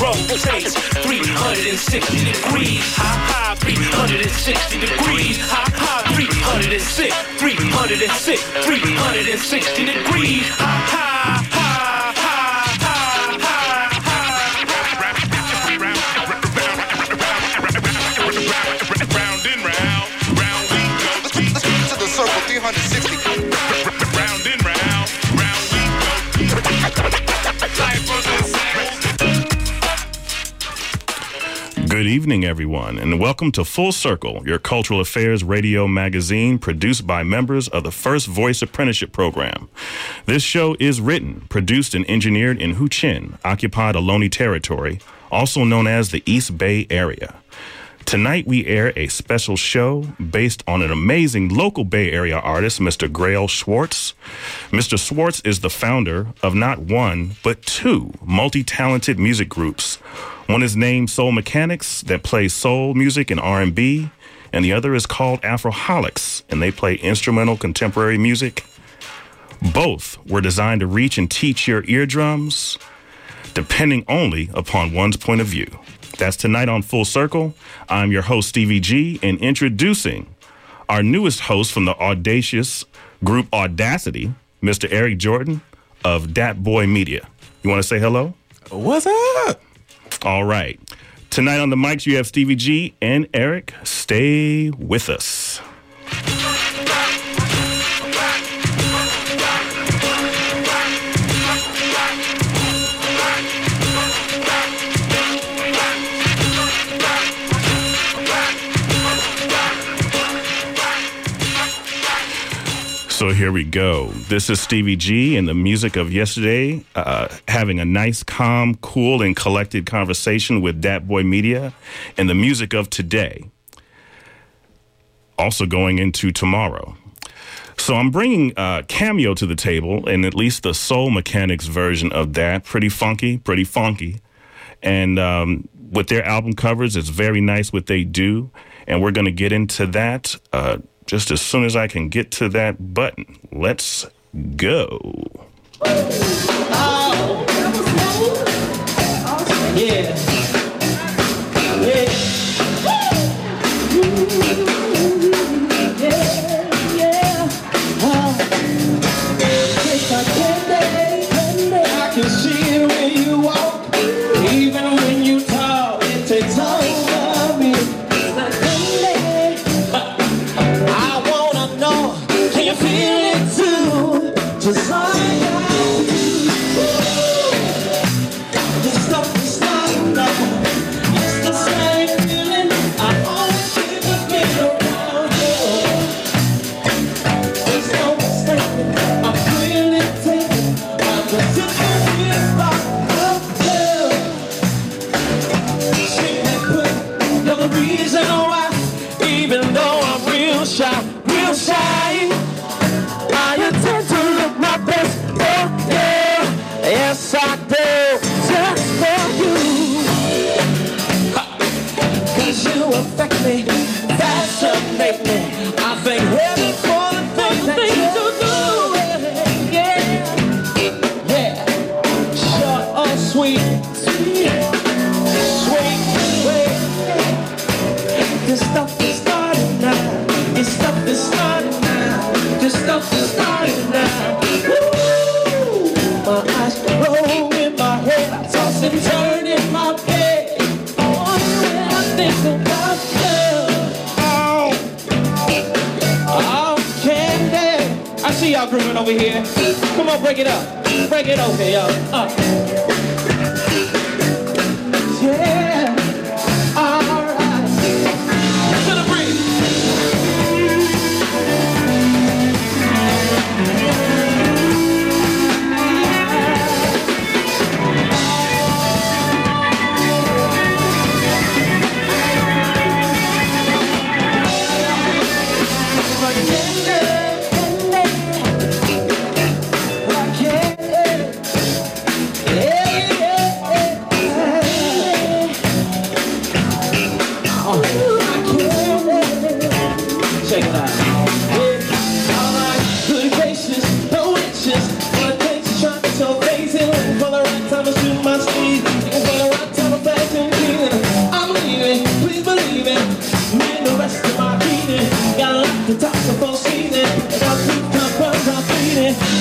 rotates 360 degrees. High, high, 360 degrees. High, high, 306, 306, 360 degrees. High, high, evening, everyone, and welcome to Full Circle, your cultural affairs radio magazine produced by members of the First Voice Apprenticeship Program. This show is written, produced, and engineered in Huichin, occupied Ohlone territory, also known as the East Bay Area. Tonight, we air a special show based on an amazing local Bay Area artist, Mr. Graal Swartz. Mr. Swartz is the founder of not one, but two multi talented music groups. One is named Soul Mechanix that plays soul music and R&B, and the other is called Afroholics, and they play instrumental contemporary music. Both were designed to reach and teach your eardrums, depending only upon one's point of view. That's tonight on Full Circle. I'm your host, Stevie G, and introducing our newest host from the audacious group Audacity, Mr. Eric Jordan of Dat Boy Media. You want to say hello? What's up? All right. Tonight on the mics, you have Stevie G and Eric. Stay with us. Here we go. This is Stevie G and the music of yesterday, uh, having a nice, calm, cool, and collected conversation with Dat Boy Media, and the music of today. Also going into tomorrow. So I'm bringing uh, Cameo to the table, and at least the Soul Mechanix version of that. Pretty funky, pretty funky. And um, with their album covers, it's very nice what they do. And we're going to get into that uh, just as soon as I can get to that button. Let's go. Yeah. Fascinate me. I thank heaven Grooving over here. Come on, break it up. Break it over, y'all. Uh.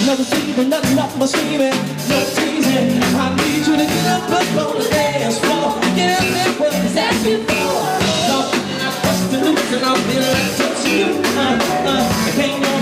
No teasing, nothing, nothing but scheming, no teasing. I need you to get up and on the dance floor. Up and what is asking for? No, I'm busting loose and I'm feeling like touching you. Uh, uh, if ain't nobody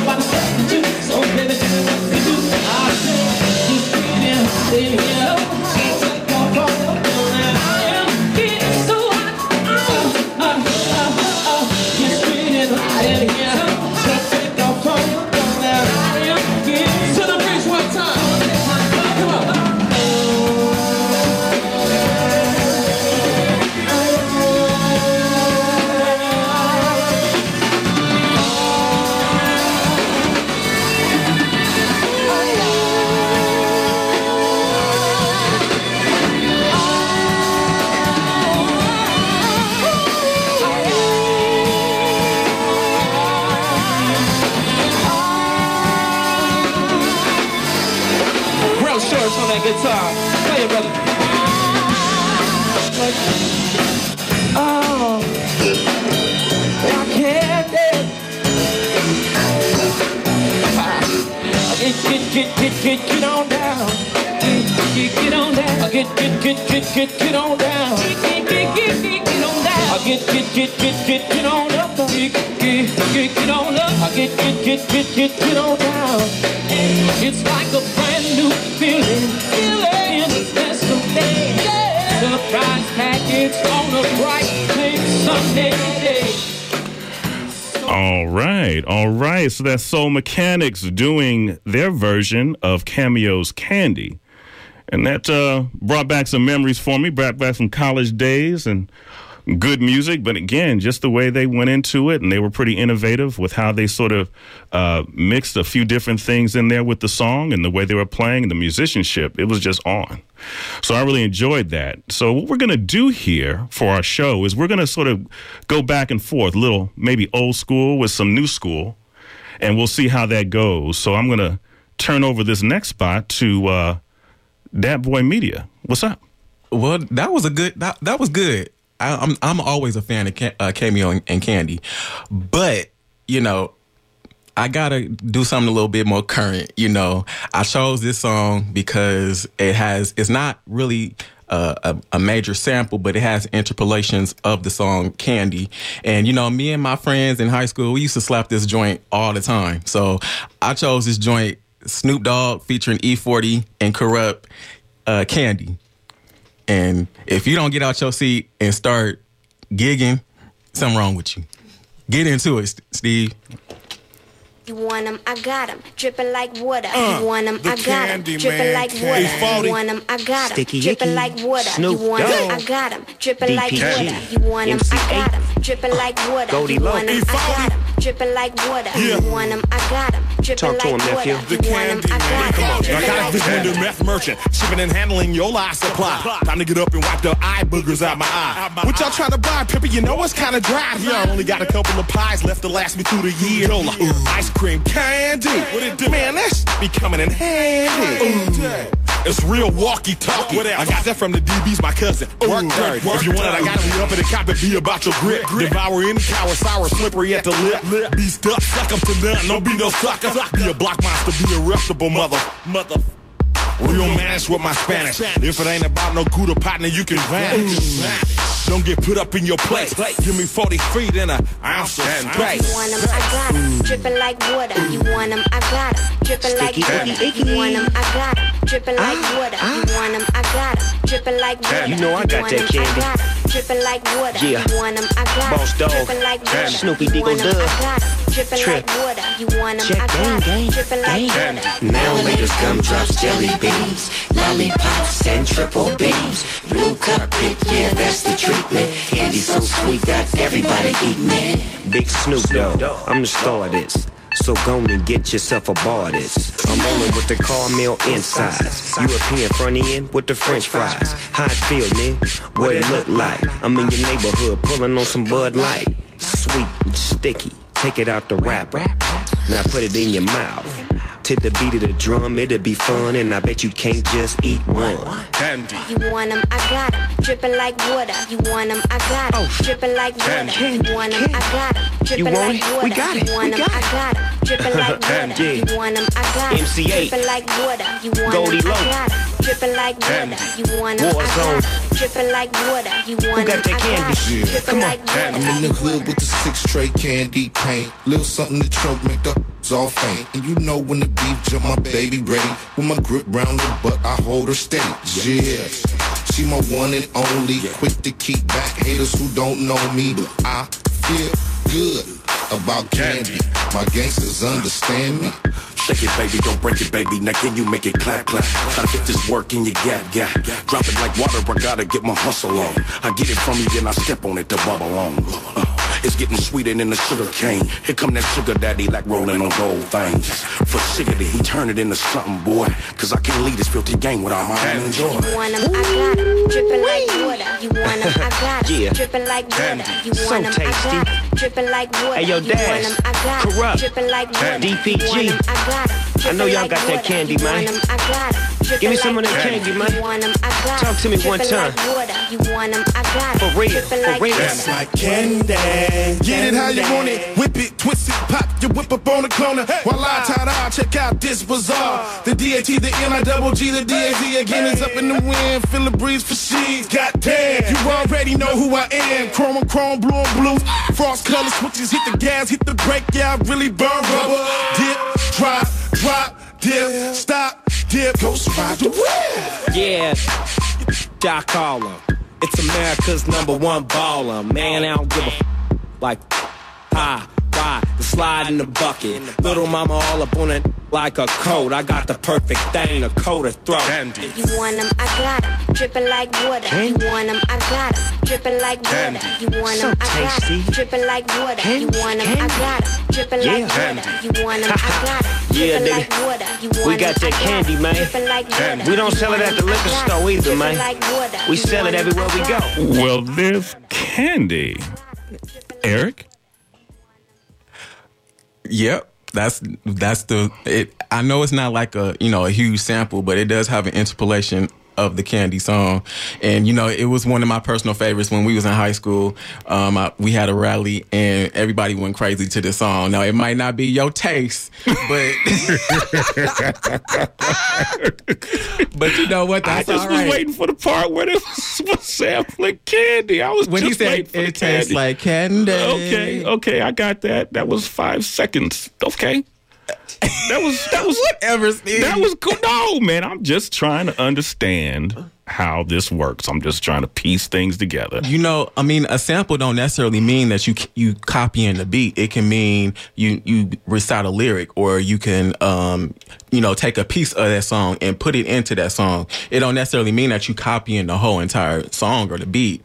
So that's Soul Mechanix doing their version of Cameo's Candy. And that uh, brought back some memories for me, brought back some college days and good music. But again, just the way they went into it, and they were pretty innovative with how they sort of uh, mixed a few different things in there with the song and the way they were playing, the musicianship. It was just on. So I really enjoyed that. So what we're going to do here for our show is we're going to sort of go back and forth, little maybe old school with some new school, and we'll see how that goes. So I'm going to turn over this next spot to uh, Dat Boy Media. What's up? Well, that was a good. That, that was good. I, I'm I'm always a fan of uh, Cameo and, and Candy, but you know, I gotta do something a little bit more current. You know, I chose this song because it has. It's not really. A, a major sample, but it has interpolations of the song Candy. And, you know, me and my friends in high school, we used to slap this joint all the time. So I chose this joint, Snoop Dogg featuring E40 and Kurupt uh, Candy. And if you don't get out your seat and start gigging, something wrong with you. Get into it, Steve. You want 'em, I got 'em, dripping like water. Uh, you want 'em, the I got 'em, Candy dripping like water. You want 'em, I got 'em, Sticky dripping like water. Snoop you want 'em, Dogg, I got 'em, dripping like water. You want 'em, I got 'em, dripping like water. Goldie you Loc. want 'em, I got 'em, dripping like water. Yeah. You want 'em, I got 'em, dripping Talk to him, nephew. The You want 'em, candy I got 'em, man. dripping Narcotic like vendor, water. meth merchant, shipping and handling your life supply. Time to get up and wipe the eye boogers out my eye. What y'all trying to buy, Pippa? You know it's kind of dry here. I only got a couple of pies left to last me through the year. Ice cream candy. What it do? Man, that's be coming in handy. It's real walkie-talkie. I got that from the DB's, my cousin. Work dirty. If you want it, I got it. We up in the cop and be about your grip. Devour any cow sour, slippery at the lip. lip. Be stuck, suck up to none. Don't be no sucker. Be a block monster, be a reputable mother. Mother. Real manish with my Spanish. If it ain't about no Gouda partner, you can vanish. Don't get put up in your place. Give me 40 feet and an ounce of You space. want 'em, I got 'em, mm. dripping like water. You want 'em, I got 'em, dripping like Sticky, water. icky, icky. You want 'em, I got 'em, dripping like ah, water. Ah. You want 'em, I got 'em, dripping like water. You know I got want that 'em, candy. I got 'em, dripping like water. Yeah. You want 'em, I got 'em, Boss dog. dripping like water. Snoopy You Diggle Dub. I dripping Trip. like water. You want 'em, Check I gang, got 'em, gang, dripping like gang. water. Now laters, gumdrops, jelly beans, lollipops, and triple beams. Blue cup it, yeah, that's the treatment. Candy so sweet, got everybody eating it. Big Snoop Dogg, I'm the star of this. So go and get yourself a bar of this. I'm rolling with the caramel insides. European front end with the french fries. How it feel, man? What it look like? I'm in your neighborhood pulling on some Bud Light. Sweet and sticky. Take it out the wrapper. Now put it in your mouth. To the beat of the drum, it'll be fun, and I bet you can't just eat one. Candy. You want 'em, I got 'em. Drippin' like water. You want 'em, I got 'em. Oh, Drippin' like water. Candy. You want 'em, I got 'em. Drippin' want like it? We water. got it. You want We 'em, got I it. got 'em. Drippin' like water. Candy. You want 'em, I got 'em. MC Eiht. Drippin' like water. You want 'em, Goldie I Loc. got 'em. Drippin' like water. You want 'em, I Warzone. got 'em. Drippin' like water. You want 'em, got that candy? got 'em. Yeah. Come on, like I'm in the hood with the six tray candy paint. Little something to choke, make the it's all faint. And you know when the beef jump, my baby ready. With my grip round her butt, I hold her steady. Yeah. She my one and only. Quick to keep back haters who don't know me. But I feel good about candy. My gangsters understand me. Shake it, baby, don't break it, baby. Now can you make it clap, clap? Gotta get this work in your gap, gap. Drop it like water, I gotta get my hustle on. I get it from you, then I step on it to bubble on. Uh, it's getting sweeter than the sugar cane. Here come that sugar daddy like rolling on gold things. For shiggity, he turn it into something, boy. Cause I can't lead this filthy game without my own enjoy. You want 'em, I got 'em. Drippin' like water. You want 'em, I got 'em. Yeah. Drippin' like water. You So want 'em, I tasty. got 'em. Drippin' like water. Hey, yo, You Dash. want 'em, I got 'em. Kurupt. Drippin' like water. DPG. You want 'em, I got 'em. I know Drippin' y'all like got that water. candy, You man. Want 'em, I got 'em. Give me Drippin' some of that water. candy, man. You want 'em, I got 'em. Talk to me one time. like water. You want 'em, I got 'em. For real, for real. That's like candy. Get it how you want it. Whip it, twist it, pop your whip up on the corner. While I tie dye, check out this bazaar. The DAT, the NI double G, the DAZ again is up in the wind. Feel the breeze for she's got damn. You already know who I am. Chrome and chrome, blue and blue. Frost color switches, hit the gas, hit the brake. Yeah, I really burn rubber. Dip, drop, drop, dip, stop, dip. Ghost ride the whip. Yeah, Doc Caller. It's America's number one baller. Man, I don't give a f- like hi, why? The slide in the bucket. Little mama all up on it like a coat. I got the perfect thing to coat her throat. You want 'em, I got 'em. Drippin' like water. You want 'em, I got 'em. Drippin' like water. You want 'em, I got 'em. Drippin' like water. You want 'em, I got 'em. Drippin' like water. You want 'em, I got 'em. Yeah, Drippin' nigga. like We got that candy, man. Like. We don't sell it at the liquor store either, man. like. We sell it everywhere we go. Well, there's candy. Eric? Yep. That's that's the it I know it's not like a you know a huge sample, but it does have an interpolation of the candy song. And you know, it was one of my personal favorites when we was in high school. Um I, we had a rally and everybody went crazy to this song. Now it might not be your taste, but But you know what? I That's just all was right. waiting for the part where it was, was sampling candy. I was when he just said waiting for the it tastes like candy. Okay, okay, I got that. That was five seconds. Okay. That was that was whatever. Steve. That was cool. No, man, I'm just trying to understand how this works. I'm just trying to piece things together. You know, I mean, a sample don't necessarily mean that you you copying the beat. It can mean you you recite a lyric, or you can um you know take a piece of that song and put it into that song. It don't necessarily mean that you copying the whole entire song or the beat.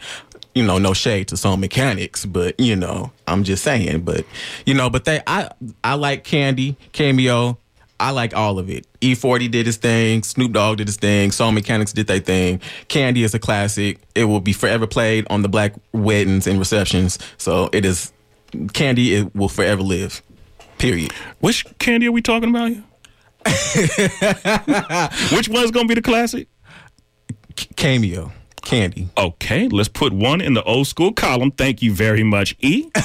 You know, no shade to song mechanics, but you know, I'm just saying. But you know, but they I I like Candy Cameo. I like all of it. E40 did his thing. Snoop Dogg did his thing. Soul Mechanix did their thing. Candy is a classic. It will be forever played on the black weddings and receptions. So it is Candy. It will forever live. Period. Which candy are we talking about here? Which one's gonna be the classic? Cameo. Candy. Okay, let's put one in the old school column. Thank you very much, E.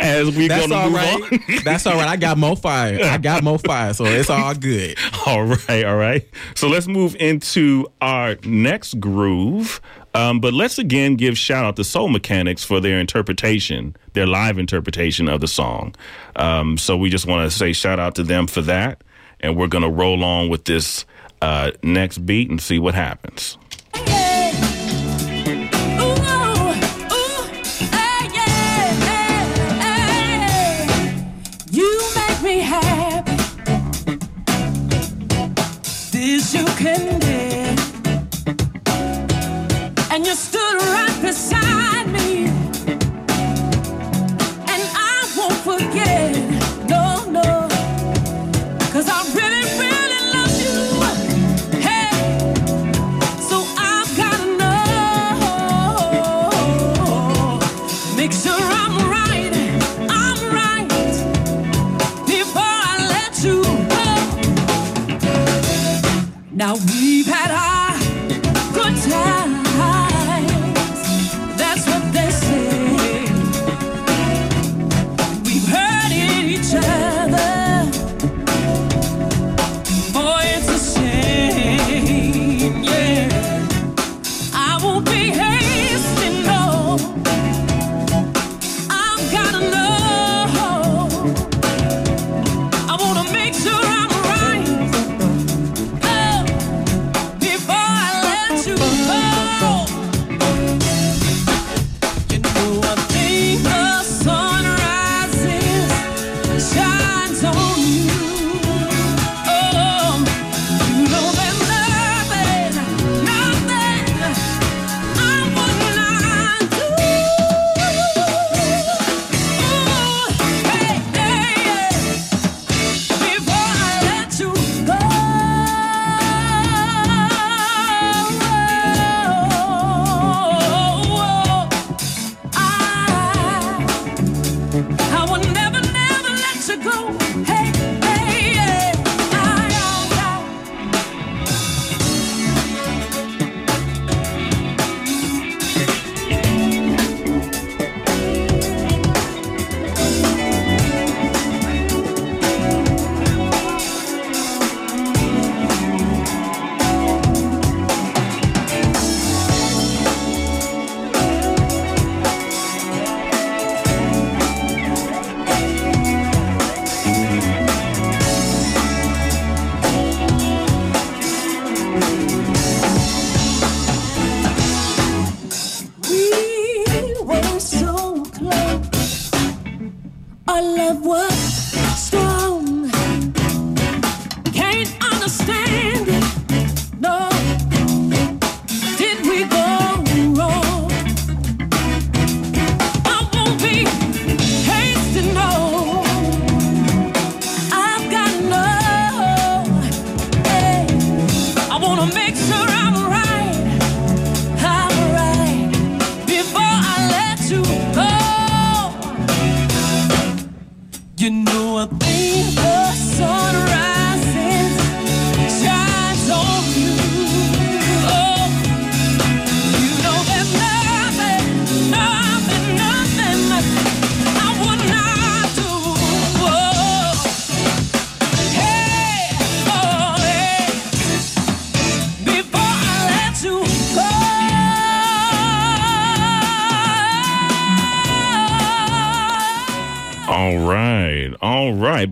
As we That's gonna all move right. on. That's all right. I got more fire. I got more fire. So it's all good. All right, all right. So let's move into our next groove. Um, but let's again give shout out to Soul Mechanix for their interpretation, their live interpretation of the song. Um, so we just want to say shout out to them for that. And we're going to roll on with this uh, next beat and see what happens. You make me happy. This you can get. And you stood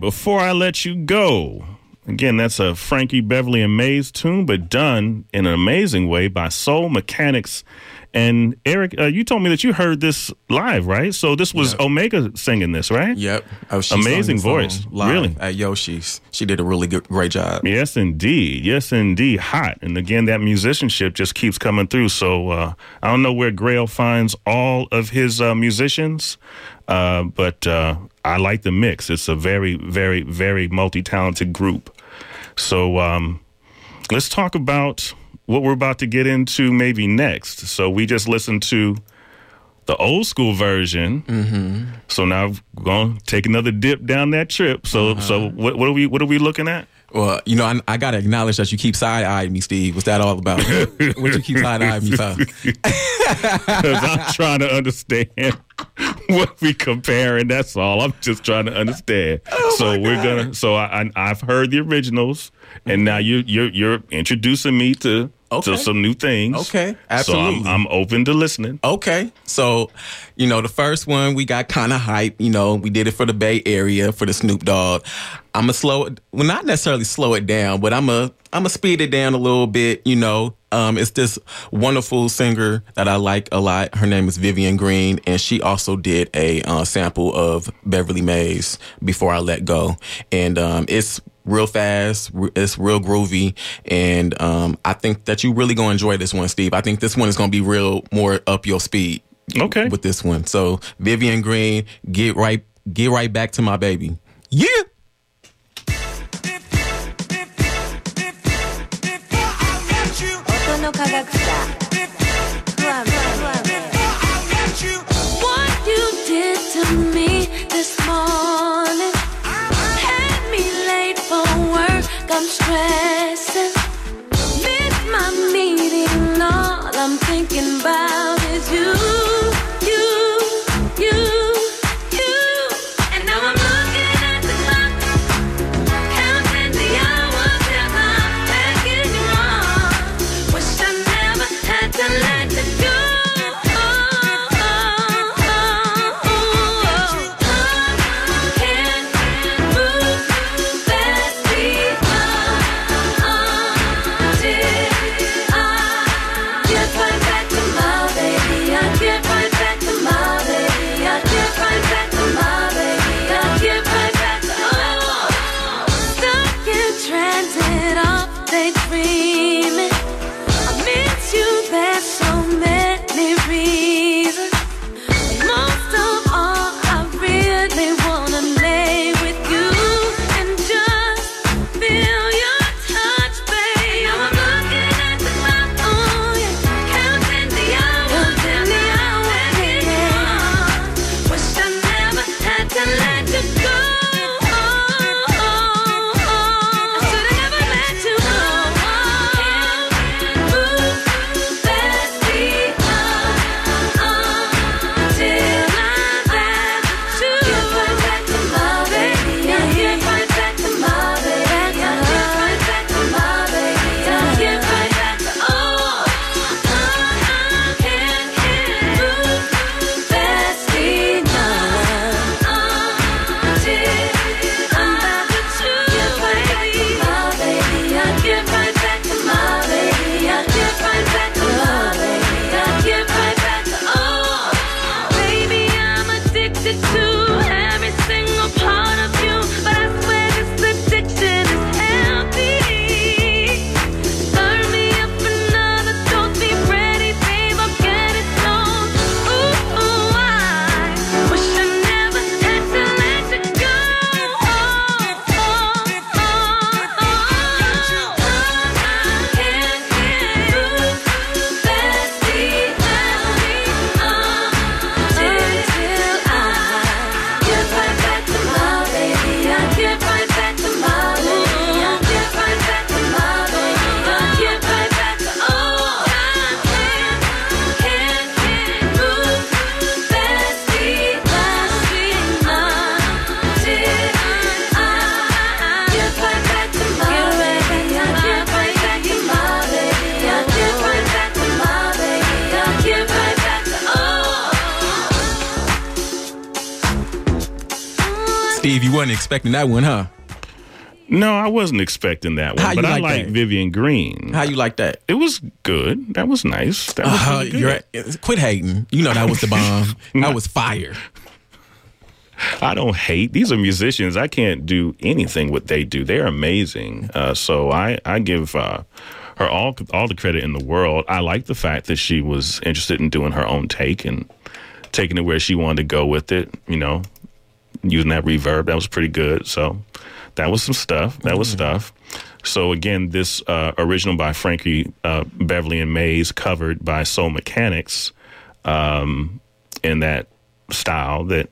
Before I let you go, again, that's a Frankie Beverly and Maze tune, but done in an amazing way by Soul Mechanix. And Eric, uh, you told me that you heard this live, right? So this was Omega singing this, right? Yep. Oh, amazing voice, really. At Yoshi's, she did a really good, great job. Yes, indeed. Yes, indeed. Hot. And again, that musicianship just keeps coming through. So uh, I don't know where Graal finds all of his uh, musicians, uh, but uh, I like the mix. It's a very, very, very multi talented group. So um, let's talk about what we're about to get into maybe next. So we just listened to the old school version. Mm-hmm. So now we're going to take another dip down that trip. So so what, what are we what are we looking at? Well, you know, I, I got to acknowledge that you keep side eyeing me, Steve. What's that all about? what you keep side eyeing me for? Because I'm trying to understand what we comparing. That's all. I'm just trying to understand. Oh so we're gonna. So I, I I've heard the originals, and now you you're you're introducing me to Okay. to some new things. Okay, absolutely. So I'm I'm open to listening. Okay. So, you know, the first one we got kind of hype. You know, we did it for the Bay Area for the Snoop Dogg. I'm gonna slow it, well, not necessarily slow it down, but I'm a I'm gonna speed it down a little bit. You know, um, it's this wonderful singer that I like a lot. Her name is Vivian Green, and she also did a uh, sample of Beverly Maze "Before I Let Go," and um, it's real fast. It's real groovy, and um, I think that you really gonna enjoy this one, Steve. I think this one is gonna be real more up your speed. Okay, with this one. So Vivian Green, get right, get right back to my baby. Yeah. Expecting that one, huh? No, I wasn't expecting that one, How you but I like like that? Vivian Green. How you like that? It was good. That was nice. That was Uh, really good. you're quit hating. You know that was the bomb. that was fire. I don't hate. These are musicians. I can't do anything what they do. They're amazing. Uh, so I I give uh, her all all the credit in the world. I like the fact that she was interested in doing her own take and taking it where she wanted to go with it. You know, using that reverb. That was pretty good. So that was some stuff. That was stuff. So again, this uh, original by Frankie uh, Beverly and Maze, covered by Soul Mechanix, um, in that style that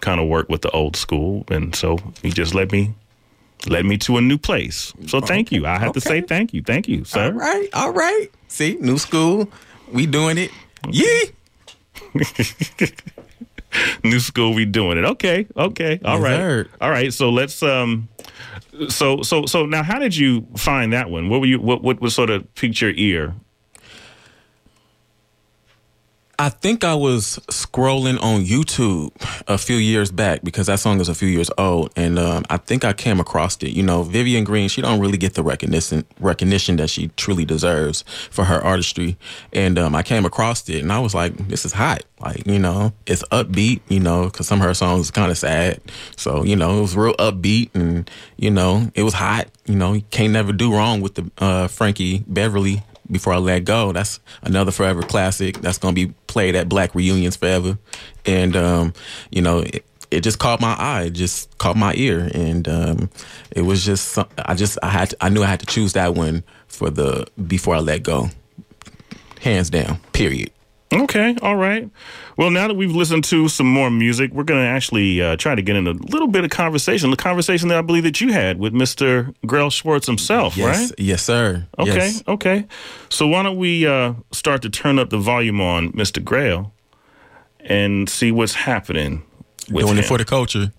kind of worked with the old school, and so he just let me led me to a new place. So thank you. I have to say thank you, thank you, sir. All right, all right. See, new school, we doing it. Yeah. new school we doing it. Okay okay all right, all right so let's um so so so now how did you find that one? What were you what what was sort of piqued your ear I think I was scrolling on YouTube a few years back because that song is a few years old, and um, I think I came across it. You know, Vivian Green, she don't really get the recognition recognition that she truly deserves for her artistry, and um, I came across it, and I was like, this is hot. Like, you know, it's upbeat. You know, because some of her songs kind of sad, so you know, it was real upbeat, and you know, it was hot. You know, you can't never do wrong with the uh, Frankie Beverly before I let go. That's another forever classic. That's gonna be played at black reunions forever. And um, you know, it, it just caught my eye, it just caught my ear, and um, it was just I just I had to, I knew I had to choose that one for the before I let go. Hands down. Period. Okay all right well now that we've listened to some more music we're going to actually uh, try to get in a little bit of conversation the conversation that i believe that you had with mr Graal Swartz himself Yes, right yes, sir. Okay, Yes. okay. So why don't we uh, start to turn up the volume on Mr. Graal and see what's happening with Doing him. it for the culture.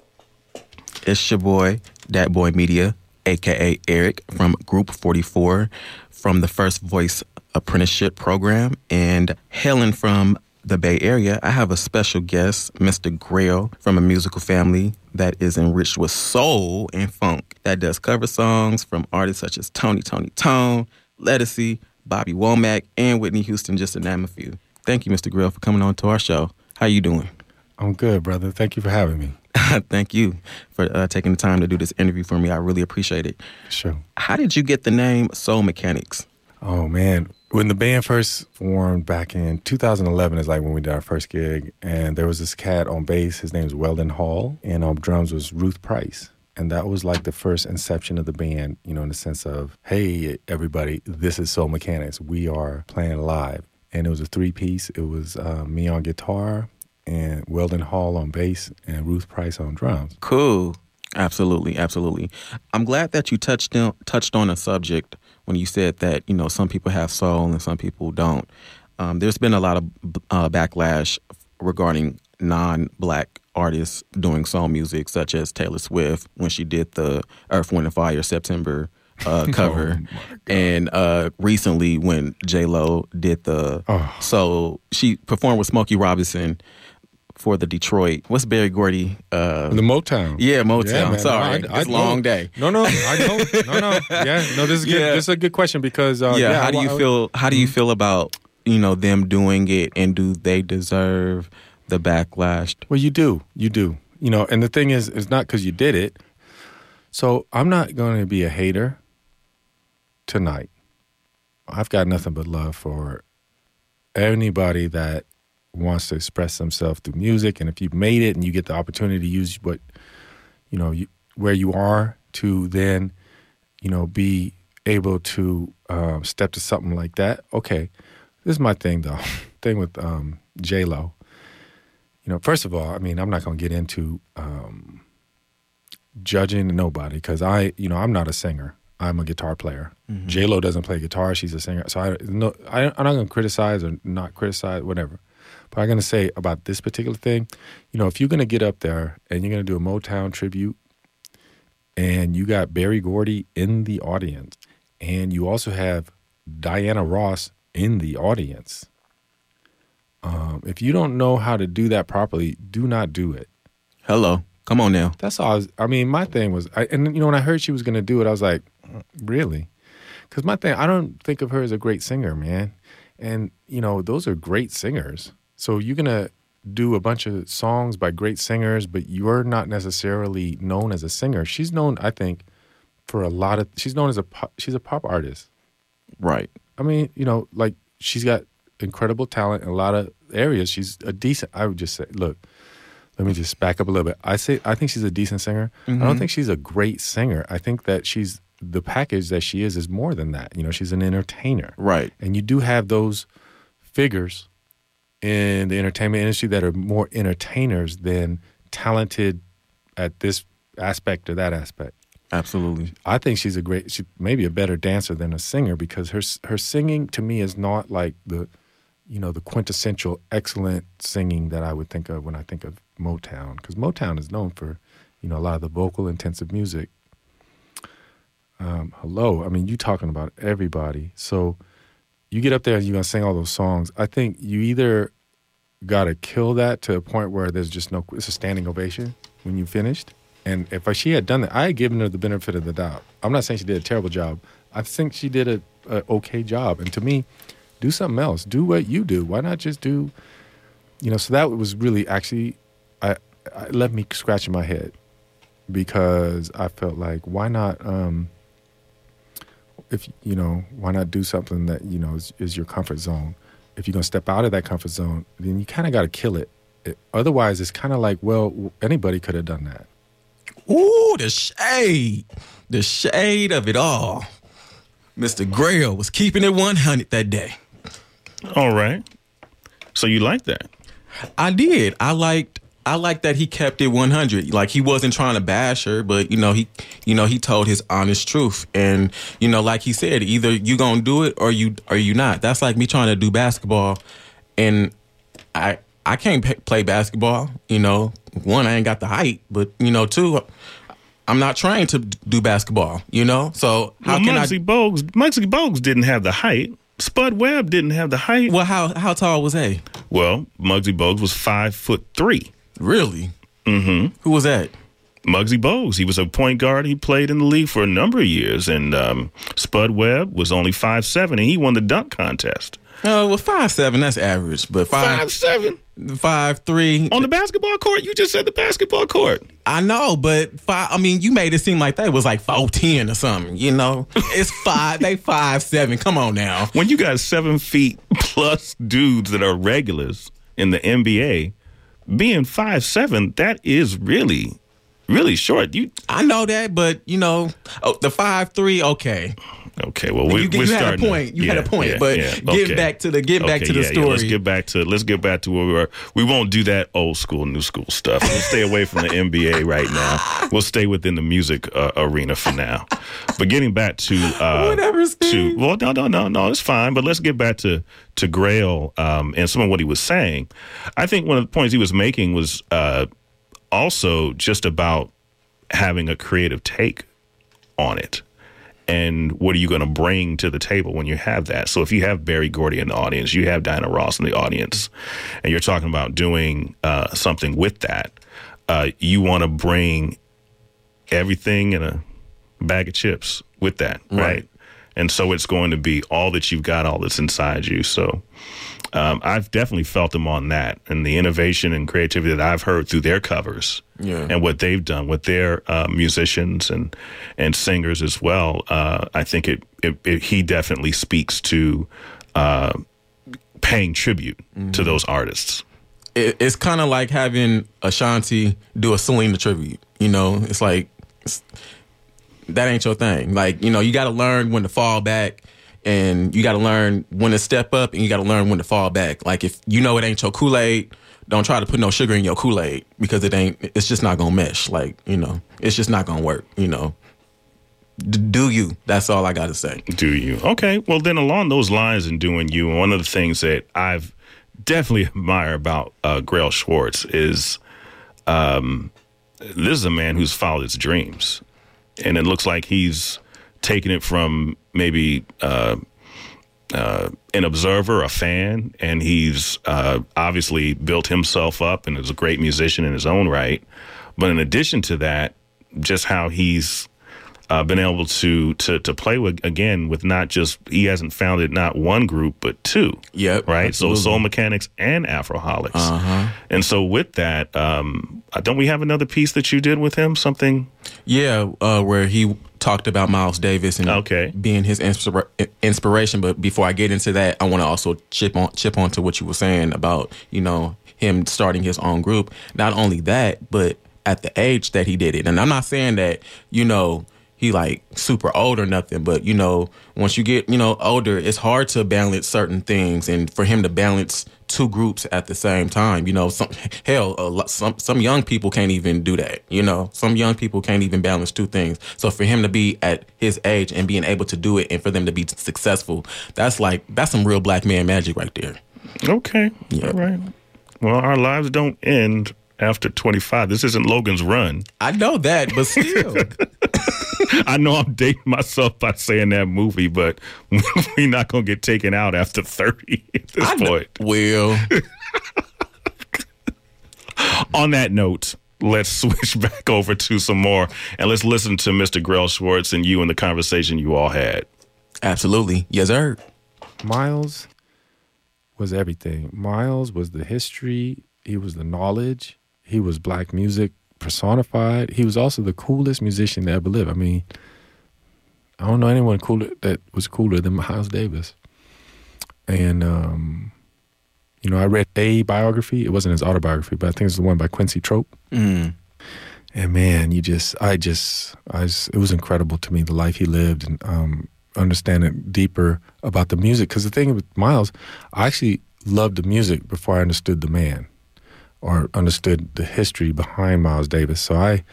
It's your boy, Dat Boy Media, aka Eric from Group 44 from the First Voice Apprenticeship Program. And hailing from the Bay Area, I have a special guest, Mr. Graal, from a musical family that is enriched with soul and funk that does cover songs from artists such as Tony Toni Toné, Lettucey, Bobby Womack, and Whitney Houston, just to name a few. Thank you, Mr. Graal, for coming on to our show. How you doing? I'm good, brother. Thank you for having me. Thank you for uh, taking the time to do this interview for me. I really appreciate it. Sure. How did you get the name Soul Mechanix? Oh man, when the band first formed back in 2011 is like when we did our first gig, and there was this cat on bass. His name was Weldon Hall, and on drums was Ruth Price. And that was like the first inception of the band, you know, in the sense of, hey, everybody, this is Soul Mechanix. We are playing live. And it was a three piece. It was uh, me on guitar, and Weldon Hall on bass, and Ruth Price on drums. Cool. Absolutely, absolutely. I'm glad that you touched on, touched on a subject when you said that you know some people have soul and some people don't. Um, there's been a lot of uh, backlash regarding non-black artists doing soul music, such as Taylor Swift when she did the Earth, Wind, and Fire September uh, cover, and uh, recently when J Lo did the so she performed with Smokey Robinson for the Detroit. What's Berry Gordy? Uh, The Motown. Yeah, Motown. man. Sorry, I- I it's a long day. No, no, I don't. No, no. Yeah, no. This is good. Yeah. This is a good question because uh, yeah, yeah. How do you I- I- feel? How do you feel about you know them doing it, and do they deserve the backlash? Well, you do. You do. You know, and the thing is, it's not because you did it. So I'm not going to be a hater tonight. I've got nothing but love for anybody that wants to express themselves through music. And if you've made it and you get the opportunity to use what, you know, you, where you are to then, you know, be able to um, step to something like that. Okay, this is my thing though. thing with um, J Lo. You know, first of all, I mean, I'm not going to get into um, judging nobody because I, you know, I'm not a singer. I'm a guitar player. J Lo doesn't play guitar; she's a singer. So I, no, I, I'm not going to criticize or not criticize, whatever. But I'm going to say about this particular thing, you know, if you're going to get up there and you're going to do a Motown tribute, and you got Berry Gordy in the audience, and you also have Diana Ross in the audience. Um, if you don't know how to do that properly, do not do it. Hello, come on now. That's all. I, was, I mean, my thing was, I, and you know, when I heard she was going to do it, I was like, really? Because my thing, I don't think of her as a great singer, man. And you know, those are great singers. So you're gonna do a bunch of songs by great singers, but you're not necessarily known as a singer. She's known, I think, for a lot of. She's known as a pop, she's a pop artist. Right. I mean, you know, like she's got incredible talent in a lot of areas. She's a decent. I would just say, look, let me just back up a little bit. I say I think she's a decent singer. I don't Mhm. think she's a great singer. I think that she's the package that she is is more than that. You know, she's an entertainer. Right. And you do have those figures in the entertainment industry that are more entertainers than talented at this aspect or that aspect. Absolutely. I think she's a great, she maybe a better dancer than a singer because her her singing to me is not like the, you know, the quintessential excellent singing that I would think of when I think of Motown because Motown is known for, you know, a lot of the vocal intensive music. Um, hello, I mean, you talking about everybody. So you get up there and you're gonna sing all those songs. I think you either got to kill that to a point where there's just no, it's a standing ovation when you finished. And if she had done that, I had given her the benefit of the doubt. I'm not saying she did a terrible job. I think she did a, a okay job. And to me, do something else. Do what you do. Why not just do, you know? So that was really actually, I, I left me scratching my head because I felt like why not, um, if you know, why not do something that you know is, is your comfort zone? If you're gonna step out of that comfort zone, then you kind of got to kill it. it. Otherwise, it's kind of like, well, anybody could have done that. Ooh, the shade, the shade of it all. Mr. Graal was keeping it 100 that day. All right. So you like that? I did. I liked. I like that he kept it 100. Like he wasn't trying to bash her, but you know he, you know he told his honest truth, and you know like he said, either you gonna do it or you or you not. That's like me trying to do basketball, and I I can't p- play basketball. You know, one I ain't got the height, but you know two. I'm not trained to do basketball, you know. So how well, can Muggsy Bogues, Muggsy Bogues didn't have the height. Spud Webb didn't have the height. Well, how how tall was he? Well, Muggsy Bogues was five foot three. Really? Mm-hmm. Who was that? Muggsy Bogues. He was a point guard. He played in the league for a number of years. And um, Spud Webb was only five seven, and he won the dunk contest. Oh well, five seven that's average, but five Five seven five three on the basketball court. You just said the basketball court. I know, but five. I mean, you made it seem like that was like four ten or something. You know, it's five. they five seven. Come on now. When you got seven feet plus dudes that are regulars in the NBA, being five seven, that is really, really short. You I know that, but you know, oh, the five three. Okay, okay? Well, we, You- you had a to- point. You had a point, but getting okay. back to the- getting back Okay, to the yeah, yeah, let's get back to let's get back to where we were. We won't do that old school, new school stuff. We'll stay away from the NBA right now. We'll stay within the music uh, arena for now. But getting back to uh, Whatever, to well, no, no, no, no, it's fine. But let's get back to to Graal um, and some of what he was saying. I think one of the points he was making was uh, also just about having a creative take on it. And what are you going to bring to the table when you have that? So if you have Berry Gordy in the audience, you have Diana Ross in the audience, and you're talking about doing uh, something with that, uh, you want to bring everything in a bag of chips with that, right? Right. And so it's going to be all that you've got, all that's inside you. So um, I've definitely felt them on that and the innovation and creativity that I've heard through their covers Yeah. and what they've done with their uh, musicians and and singers as well. Uh, I think it, it, it he definitely speaks to uh, paying tribute to those artists. it, it's kind of like having Ashanti do a Selena tribute. You know, it's like it's, that ain't your thing. Like you know, you got to learn when to fall back, and you got to learn when to step up, and you got to learn when to fall back. Like if you know it ain't your Kool Aid, don't try to put no sugar in your Kool Aid because it ain't. It's just not gonna mesh. Like you know, it's just not gonna work. You know. Do you? That's all I got to say. Do you? Okay. Well, then along those lines and doing you, one of the things that I've definitely admire about uh, Graal Swartz is um, this is a man who's followed his dreams. And it looks like he's taken it from maybe uh, uh, an observer, a fan, and he's uh, obviously built himself up and is a great musician in his own right. But in addition to that, just how he's uh, been able to to to play with again with not just he hasn't founded not one group but two. Yep, Right. absolutely. So Soul Mechanix and Afroholics. Uh-huh. And so with that, um, uh, don't we have another piece that you did with him? Something. Yeah, uh, where he talked about Miles Davis and Okay. being his inspira- inspiration. But before I get into that, I want to also chip on chip onto what you were saying about you know him starting his own group. Not only that, but at the age that he did it, and I'm not saying that you know he like super old or nothing, but you know once you get you know older, it's hard to balance certain things, and for him to balance two groups at the same time, you know, some hell, a lot, some some young people can't even do that. You know, some young people can't even balance two things. So for him to be at his age and being able to do it, and for them to be successful, that's like that's some real black man magic right there. Okay. yeah. All right. Well, our lives don't end after 25. This isn't Logan's Run. I know that, but still. I know I'm dating myself by saying that movie, but we're not going to get taken out after 30 at this point. Well, on that note, let's switch back over to some more and let's listen to Mr. Graal Swartz and you and the conversation you all had. Absolutely. Yes, sir. Miles was everything. Miles was the history, he was the knowledge, he was black music personified. He was also the coolest musician to ever live. I mean, I don't know anyone cooler that was cooler than Miles Davis. And um, you know, I read a biography. It wasn't his autobiography, but I think it's the one by Quincy Troupe. Mm. And man, you just, I just, I just, it was incredible to me the life he lived and um, understanding deeper about the music. Because the thing with Miles, I actually loved the music before I understood the man or understood the history behind Miles Davis. So I,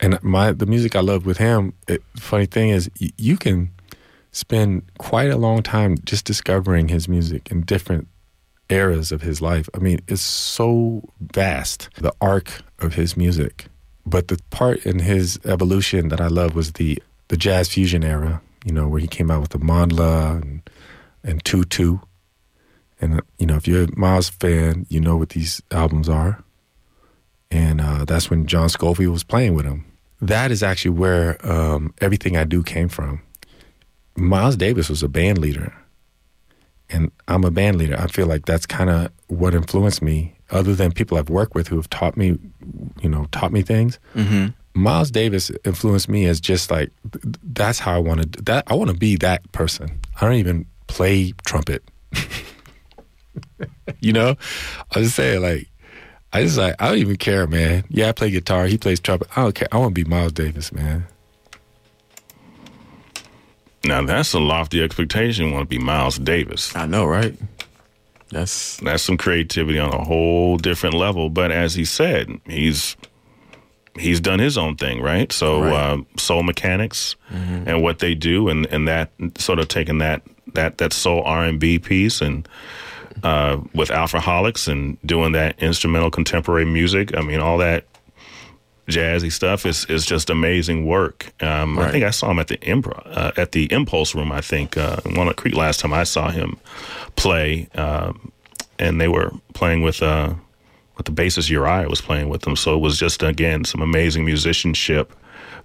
and my the music I love with him. It, funny thing is, y- you can spend quite a long time just discovering his music in different eras of his life. I mean, it's so vast, the arc of his music. But the part in his evolution that I love was the the jazz fusion era, you know, where he came out with the Amandla and, and Tutu. And, you know, if you're a Miles fan, you know what these albums are. And uh, that's when John Scofield was playing with him. That is actually where um, everything I do came from. Miles Davis was a band leader. and I'm a band leader. I feel like that's kind of what influenced me. Other than people I've worked with who have taught me, you know, taught me things. Mhm. Miles Davis influenced me as just like th- th- that's how I want to. That I want to be that person. I don't even play trumpet. you know, I just saying, like, I just like I don't even care, man. Yeah, I play guitar. He plays trumpet. I don't care. I want to be Miles Davis, man. Now that's a lofty expectation. Want to be Miles Davis? I know, right? That's that's some creativity on a whole different level. But as he said, he's he's done his own thing, right? So Right. Uh, Soul Mechanix Mhm. and what they do, and and that sort of taking that that that soul R and B piece and. Uh, with Alphaholics and doing that instrumental contemporary music, I mean, all that jazzy stuff is is just amazing work. Um, I think I saw him at the improv uh, at the Impulse Room. I think uh, in Walnut Creek last time I saw him play, um, and they were playing with uh, with the bassist Uriah was playing with them. So it was just again some amazing musicianship.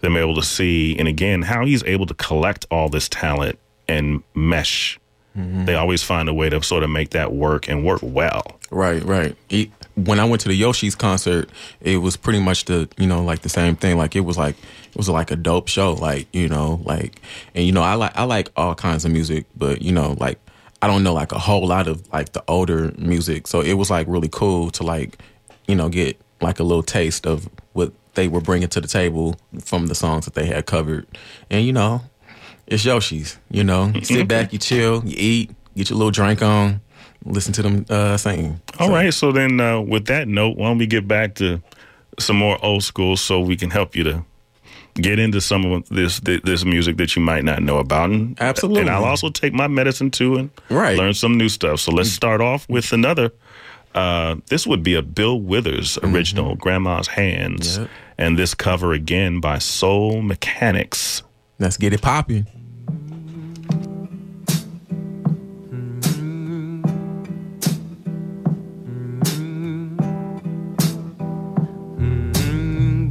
Them able to see, and again how he's able to collect all this talent and mesh. Mm-hmm. They always find a way to sort of make that work and work well. Right, right. He, when I went to the Yoshi's concert, it was pretty much the you know like the same thing. Like it was like it was like a dope show. Like you know like and you know I like I like all kinds of music, but you know like I don't know like a whole lot of like the older music. So it was like really cool to like you know get like a little taste of what they were bringing to the table from the songs that they had covered. And you know it's Yoshi's. You know you sit back, you chill, you eat, get your little drink on. Listen to them uh, sing. All right. So then, uh, with that note, why don't we get back to some more old school, so we can help you to get into some of this this music that you might not know about. And, Absolutely. And I'll also take my medicine too and Right. learn some new stuff. So let's start off with another. Uh, this would be a Bill Withers original, Grandma's Hands, Yep. and this cover again by Soul Mechanix. Let's get it popping.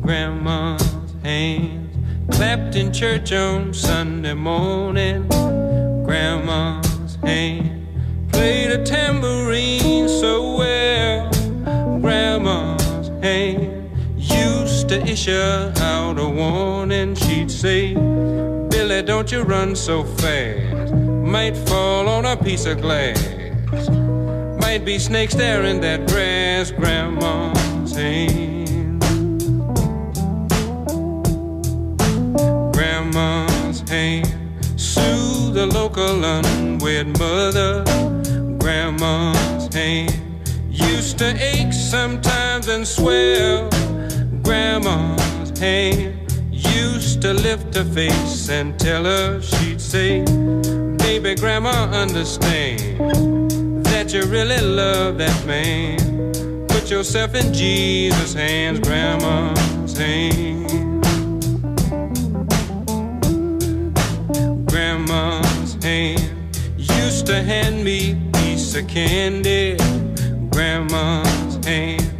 Grandma's hands clapped in church on Sunday morning. Grandma's hand played a tambourine so well. Grandma's hand used to issue out a warning. She'd say, Don't you run so fast. Might fall on a piece of glass. Might be snakes there in that grass. Grandma's hand. grandma's hand. Soothe the local unwed mother. Grandma's hand used to ache sometimes and swell. Grandma's hand used to lift her face and tell her she'd say, Baby, grandma, understand that you really love that man. Put yourself in Jesus' hands, grandma's hand. grandma's hand used to hand me a piece of candy grandma's hand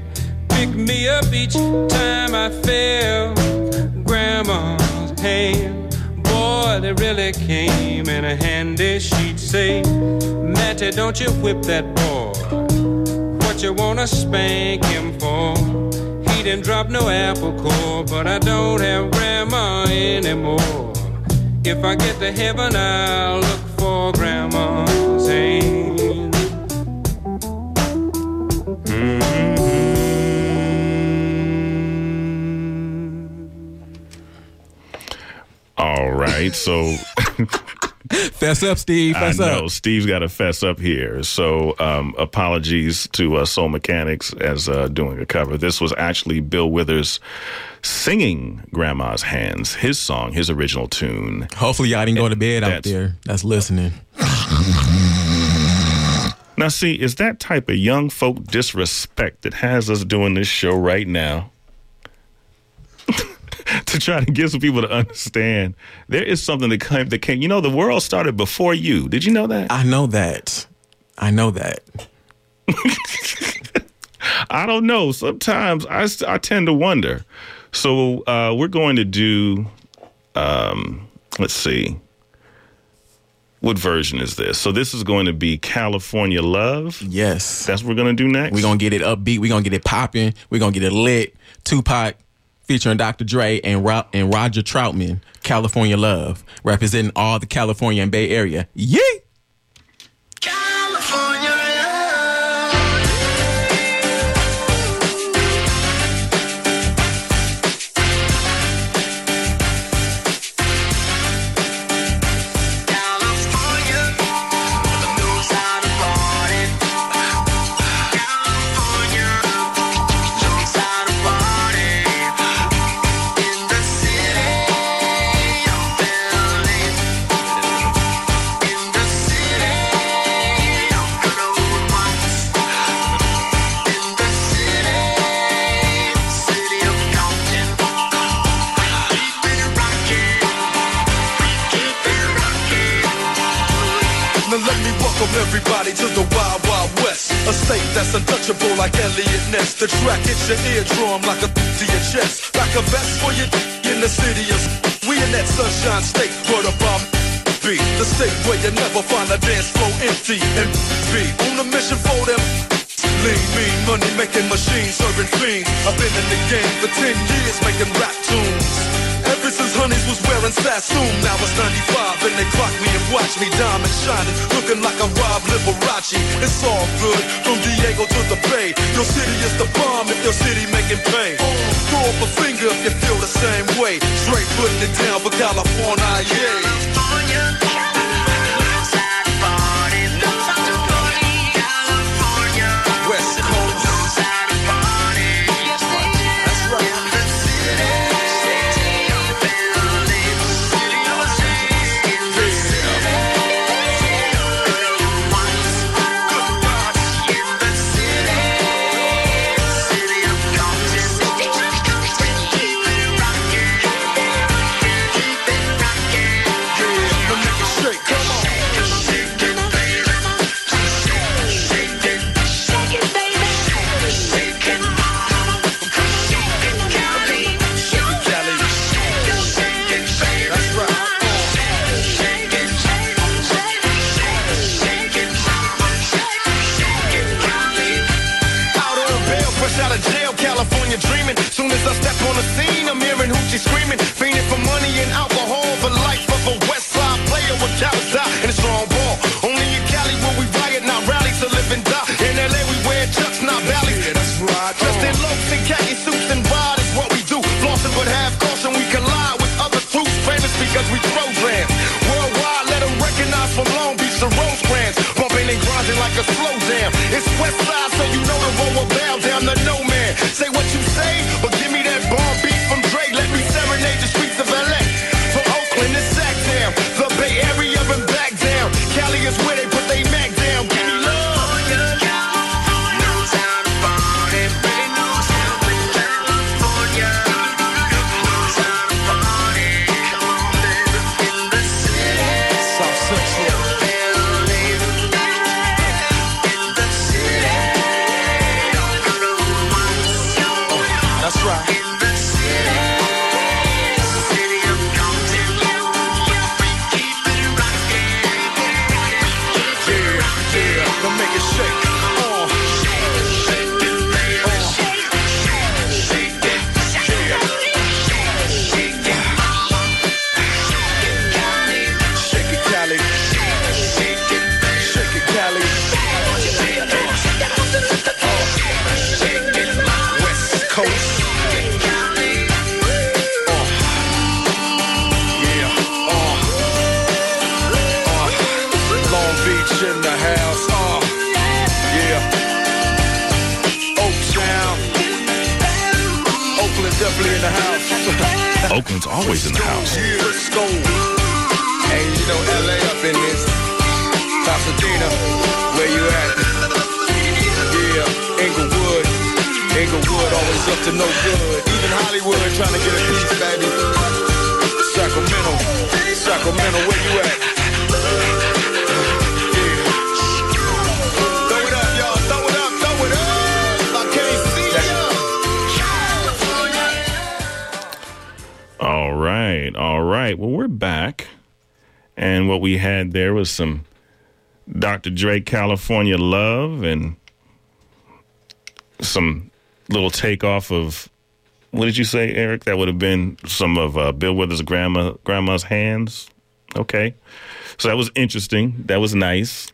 pick me up each time i fell grandma's hand boy they really came in a handy she'd say matty don't you whip that boy. What you wanna spank him for? He didn't drop no apple core but i don't have grandma anymore. If I get to heaven, I'll look All right. So. Fess up, Steve. Fess I know up. Steve's got to fess up here. So um, apologies to uh, Soul Mechanix as uh, doing a cover. This was actually Bill Withers singing "Grandma's Hands," his song, his original tune. Hopefully, y'all didn't go to bed out there. That's listening. Now, see, is that type of young folk disrespect that has us doing this show right now? To try to get some people to understand there is something that came that came you know the world started before you did you know that I know that. I know that. I don't know. Sometimes I, I tend to wonder. So uh, we're going to do, um, let's see. What version is this? So this is going to be California Love. Yes. That's what we're going to do next. We're gonna get it upbeat. We're gonna get it popping. We're gonna get it lit. Tupac featuring Dr. Dre and Ro- and Roger Troutman, California Love, representing all the California and Bay Area. Yee! Welcome everybody to the Wild Wild West. A state that's untouchable like Eliot Ness. The track hits your eardrum like a to your chest. Like a vest for you in the city of We in that sunshine state where the bomb be. The state where you never find a dance floor empty and be on a mission for them. Lean, mean, money making machines serving fiends. I've been in the game for 10 years making rap tunes. Honeys was wearing Sassoon, now it's 95 and they clock me and watch me diamond shining, looking like a Rob Liberace. It's all good from Diego to the Bay. Your city is the bomb if your city making pain. Throw up a finger if you feel the same way. Straight putting it down for California, yeah. West screaming, fiending for money and alcohol, the life of a West Side player with cowards die and a strong ball. Only in Cali will we riot, not rally to live and die. In LA we wear chucks, not Ballys. Yeah, that's right. Dressed in loafs and khaki suits and ride is what we do. Flossing but have caution, we collide with other troops, famous because we program. Worldwide, let them recognize from Long Beach to Rosecrans. Bumping and grinding like a slow jam. It's West Side, so you know the road will bow down to no man. Say what you say, but Inglewood up to no good. Even Hollywood trying to get a piece, baby. Sacramento, Sacramento, where you at? All right, all right. Well, we're back. And what we had there was some Dr. Dre California Love and some little takeoff of what did you say, Eric? That would have been some of uh, Bill Withers' grandma grandma's hands. Okay, so that was interesting. That was nice.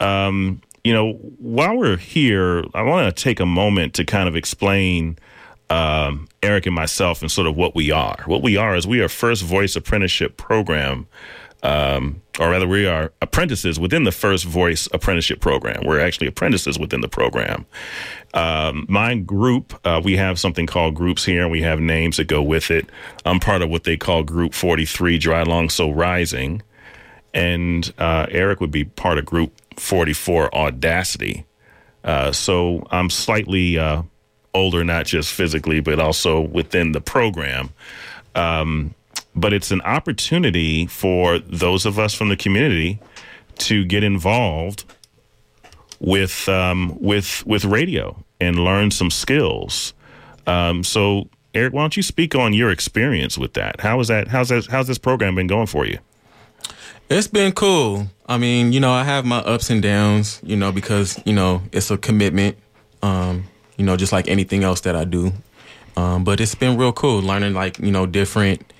Um, you know, while we're here, I want to take a moment to kind of explain um, Eric and myself and sort of what we are. What we are is we are First Voice Apprenticeship Program um, or rather, we are apprentices within the First Voice Apprenticeship Program. We're actually apprentices within the program. Um, my group, uh, we have something called groups here, and we have names that go with it. I'm part of what they call Group 43, Dry Long So Rising, and uh, Eric would be part of Group 44, Audacity. Uh, so I'm slightly uh, older, not just physically, but also within the program. Um, but it's an opportunity for those of us from the community to get involved with um, with with radio and learn some skills. Um, so, Eric, why don't you speak on your experience with that? How is that? How's that? How's this program been going for you? It's been cool. I mean, you know, I have my ups and downs, you know, because, you know, it's a commitment, um, you know, just like anything else that I do. Um, but it's been real cool learning, like, you know, different,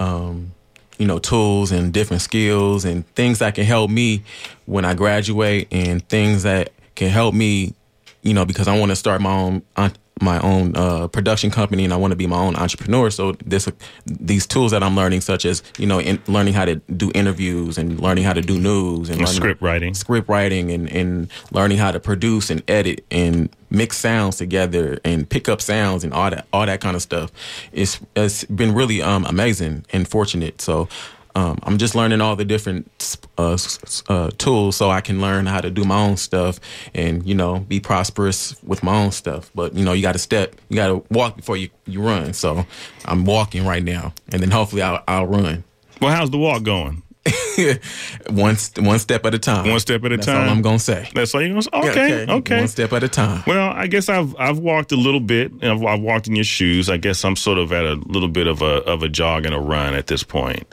um, you know, tools and different skills and things that can help me when I graduate and things that can help me, you know, because I want to start my own uh, my own uh, production company and I want to be my own entrepreneur. So this these tools that I'm learning, such as you know, in, learning how to do interviews and learning how to do news and And script writing. script writing and, and learning how to produce and edit and mix sounds together and pick up sounds and all that all that kind of stuff. It's it's been really um, amazing and fortunate. So um, I'm just learning all the different uh, uh, tools so I can learn how to do my own stuff and you know be prosperous with my own stuff. But you know you got to step, you got to walk before you you run. So I'm walking right now, and then hopefully I'll, I'll run. Well, how's the walk going? one one step at a time. One step at a That's time. all I'm gonna say. That's all you're gonna say. Okay, okay. okay. One step at a time. Well, I guess I've I've walked a little bit. and I've, I've walked in your shoes. I guess I'm sort of at a little bit of a of a jog and a run at this point.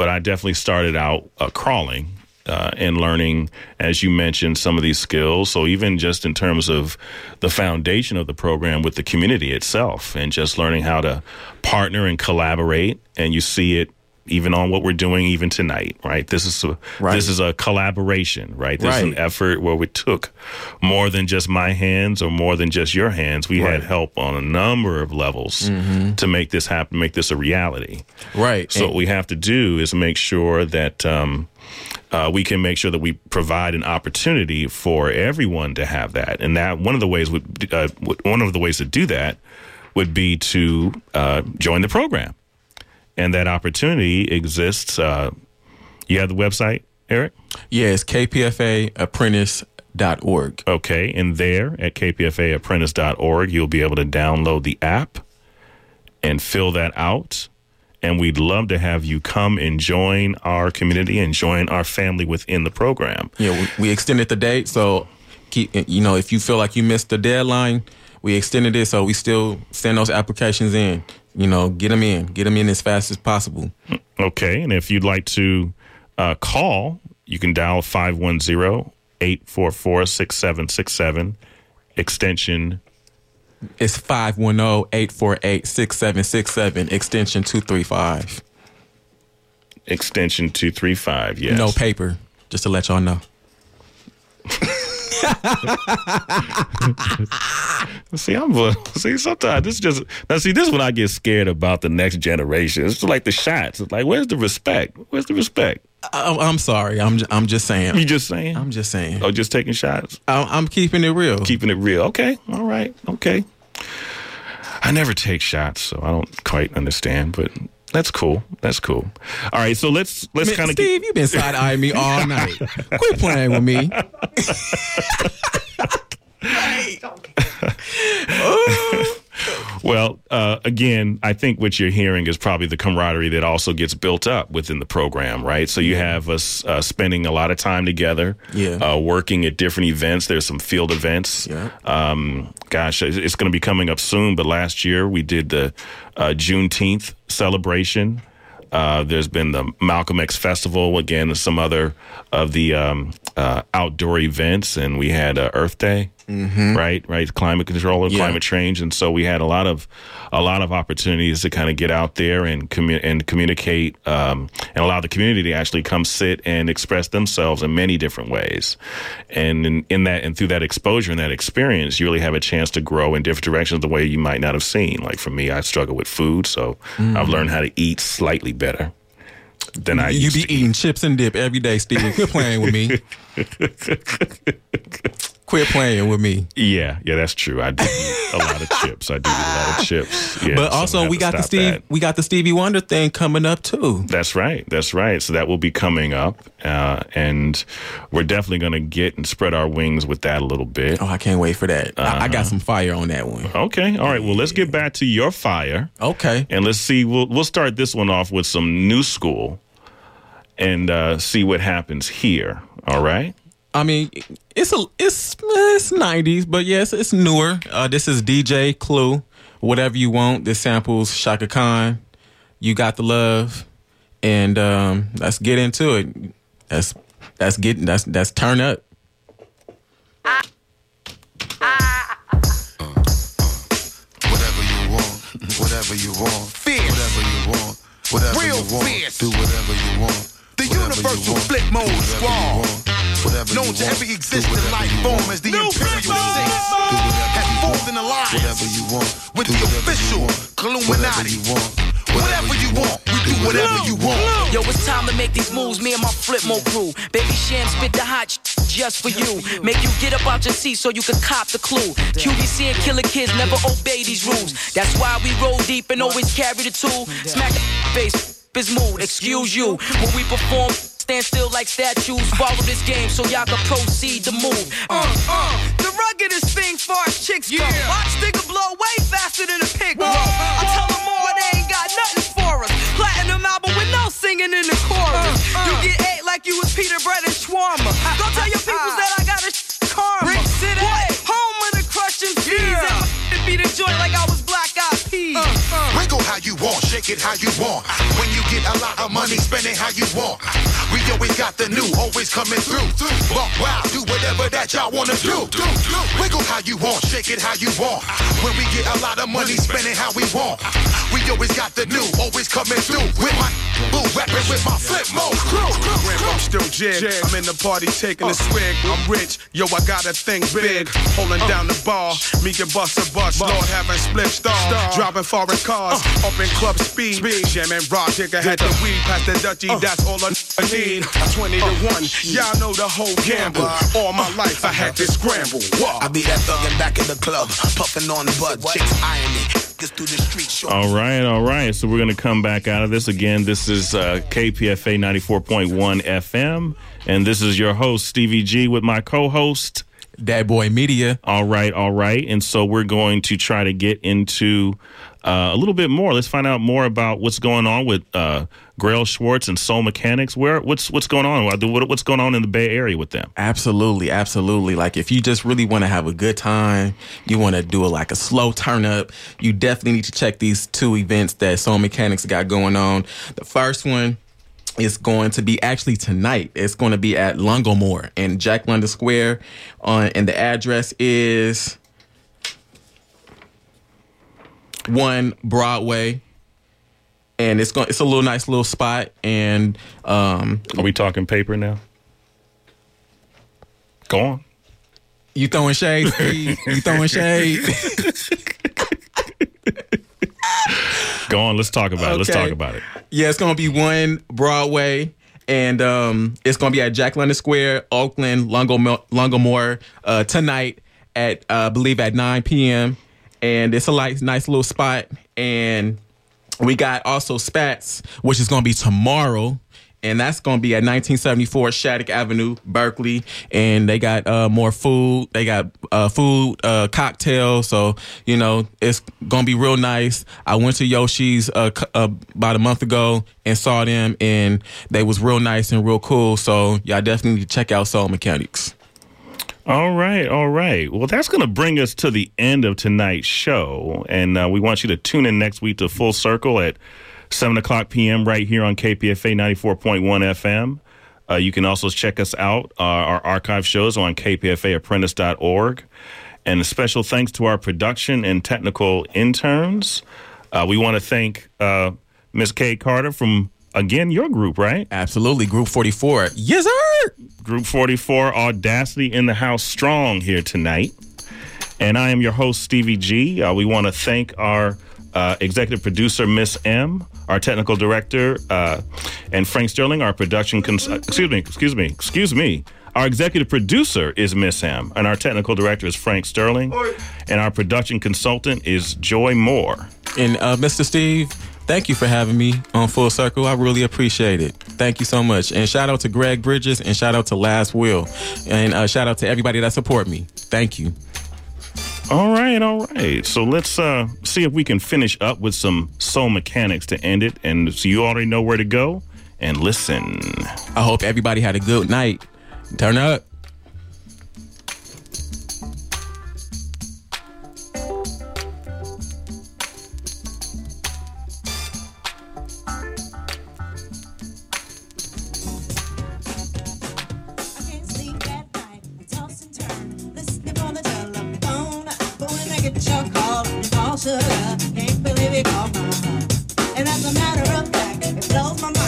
But I definitely started out uh, crawling uh, and learning, as you mentioned, some of these skills. So even just in terms of the foundation of the program with the community itself, and just learning how to partner and collaborate, and you see it. Even on what we're doing, even tonight, right? This is a this is a collaboration, right? This is an effort where we took more than just my hands or more than just your hands. We had help on a number of levels Mhm. to make this happen, make this a reality. Right. So And- what we have to do is make sure that um, uh, we can make sure that we provide an opportunity for everyone to have that, and that one of the ways would uh, one of the ways to do that would be to uh, join the program, and that opportunity exists. Uh, you have the website, Eric. Yeah, Yes, kpfaapprentice.org. Okay, and there at kpfaapprentice.org, you'll be able to download the app and fill that out. And we'd love to have you come and join our community and join our family within the program. Yeah, we, we extended the date, so keep you know if you feel like you missed the deadline, we extended it, so we still send those applications in. You know, get them in, get them in as fast as possible. Okay, and if you'd like to uh, call, you can dial 510 844 6767, extension It's 510-848-6767, extension 235. extension 235. Yes. No paper, just to let y'all know. See, I'm see. Sometimes this just now. See, this is when I get scared about the next generation. It's like the shots. It's like, where's the respect? Where's the respect? I, I'm sorry. I'm I'm just saying. You just saying? I'm just saying. Oh, just taking shots. I'm, I'm keeping it real. Keeping it real. Okay. All right. Okay. I never take shots, so I don't quite understand, but that's cool. That's cool. All right. So let's let's kind of Steve, you've been side eyeing me all night. Quit playing with me. Well, uh, again, I think what you're hearing is probably the camaraderie that also gets built up within the program, right? So you have us uh, spending a lot of time together, Yeah. uh, working at different events. There's some field events. Yeah. Um, gosh, it's- going to be coming up soon. But last year we did the uh, Juneteenth celebration. Uh, there's been the Malcolm X Festival again, and some other of the um, uh, outdoor events, and we had uh, Earth Day, Mhm. right? Right, climate control and Yeah. climate change, and so we had a lot of a lot of opportunities to kind of get out there and commu- and communicate um, and allow the community to actually come sit and express themselves in many different ways, and in, in that and through that exposure and that experience, you really have a chance to grow in different directions the way you might not have seen. Like for me, I struggle with food, so Mhm. I've learned how to eat slightly better than I you be eating chips and dip every day, Steve. Quit playing with me. Quit playing with me. Yeah, yeah, that's true. I do a lot of chips. I do a lot of chips. Yeah, but also we got the Steve that. we got the Stevie Wonder thing coming up too. That's right. That's right. So that will be coming up, uh, and we're definitely going to get and spread our wings with that a little bit. Oh, I can't wait for that. I, I Uh-huh. got some fire on that one. Okay. All right. Well, let's get back to your fire. Okay. And let's see. We'll we'll start this one off with some new school, and uh, see what happens here. All right. I mean, it's a it's it's nineties, but yes, it's newer. Uh, this is DJ Clue. Whatever you want. This samples Chaka Khan. You got the love, and um, let's get into it. That's that's getting that's that's turn up. Whatever you want, whatever you want, Fear. whatever you want, whatever Real you want, fierce. do whatever you want. The whatever you universal want, flip mode do whatever you squad. Want, whatever Known to want, every do existing life form as the Do Imperial whatever you Six. want. Do Have you formed want. an alliance Whatever you want, with the official want. Whatever Illuminati. Whatever you want, we do whatever you want. Yo, it's time to make these moves, me and my flip mo crew. Baby Sham spit the hot sh- just for you. Make you get up out your seat so you can cop the clue. QVC and killer kids never obey these rules. That's why we roll deep and always carry the tool. Smack the face, his mood, excuse you. When we perform, stand still like statues. Follow this game so y'all can proceed to move. Uh, uh, the ruggedest thing far as chicks go. Watch nigga blow way faster than a pig roll. I tell them all they ain't got nothing for us. Platinum album with no singing in the chorus. You get ate like you was Peter Bread and Shawarma. Go tell your peoples that I how you want, shake it how you want. When you get a lot of money, spend it how you want. We always got the new, always coming through. Walk wild, do whatever that y'all wanna do. Wiggle how you want, shake it how you want. When we get a lot of money, spend it how we want. We always got the new, always coming through. With my boo rapping with my flip mode crew. I'm still jig. I'm in the party taking a swig. I'm rich, yo, I gotta think big. Holding down the bar, me and Busta Bus. Lord having Spliff Star. Driving foreign cars, up in club speed. Jamming rock, digger had the weed past the Dutchie. That's all I need. 20 to 1, y'all know the whole gamble. All my life I had to scramble. I be that thuggin' back in the club, puffing on the bud, chicks eyeing me. Just through the street, show. All right, all right. So we're going to come back out of this again. This is uh, KPFA 94.1 FM, and this is your host, Stevie G, with my co host, Dat Boy Media. All right, all right. And so we're going to try to get into uh, a little bit more. Let's find out more about what's going on with uh, Graal Swartz and Soul Mechanix. Where what's what's going on? What- What's going on in the Bay Area with them? Absolutely, absolutely. Like if you just really want to have a good time, you want to do a, like a slow turn up, you definitely need to check these two events that Soul Mechanix got going on. The first one is going to be actually tonight. It's going to be at Lungomare in Jack London Square, on and the address is one Broadway. And it's going. It's a little nice little spot. And um, are we talking paper now? Go on. You throwing shade? Steve? you throwing shade? Go on. Let's talk about it. Let's talk about it. Yeah, it's gonna be one Broadway, and um, it's gonna be at Jack London Square, Oakland, Lungomare, Lungomare uh, tonight at uh, I believe at 9 p.m. And it's a like nice little spot, and we got also Spats, which is gonna be tomorrow. And that's going to be at 1974 Shattuck Avenue, Berkeley. And they got uh, more food. They got uh, food, uh, cocktails. So, you know, it's going to be real nice. I went to Yoshi's uh, uh, about a month ago and saw them, and they was real nice and real cool. So, y'all definitely need to check out Soul Mechanix. All right, all right. Well, that's going to bring us to the end of tonight's show. And uh, we want you to tune in next week to Full Circle at 7 o'clock p.m. right here on KPFA 94.1 FM. Uh, you can also check us out, uh, our archive shows on kpfaapprentice.org. And a special thanks to our production and technical interns. Uh, we want to thank uh, Miss Kay Carter from, again, your group, right? Absolutely. Group 44. Yes, sir. Group 44, Audacity in the House Strong here tonight. And I am your host, Stevie G. Uh, we want to thank our uh, executive producer, Miss M, our technical director, uh, and Frank Sterling, our production. Cons- uh, excuse me, excuse me, excuse me. Our executive producer is Miss M, and our technical director is Frank Sterling, and our production consultant is Joy Moore. And uh, Mr. Steve, thank you for having me on Full Circle. I really appreciate it. Thank you so much. And shout out to Greg Bridges and shout out to Last Will. And uh, shout out to everybody that support me. Thank you. All right, all right. So let's uh, see if we can finish up with some Soul Mechanix to end it. And so you already know where to go and listen. I hope everybody had a good night. Turn up. Heart. And as a matter of fact, it blows my mind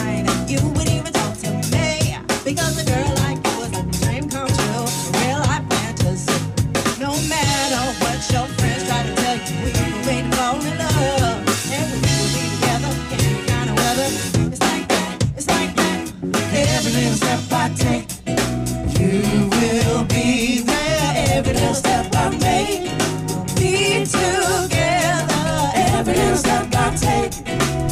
that I take.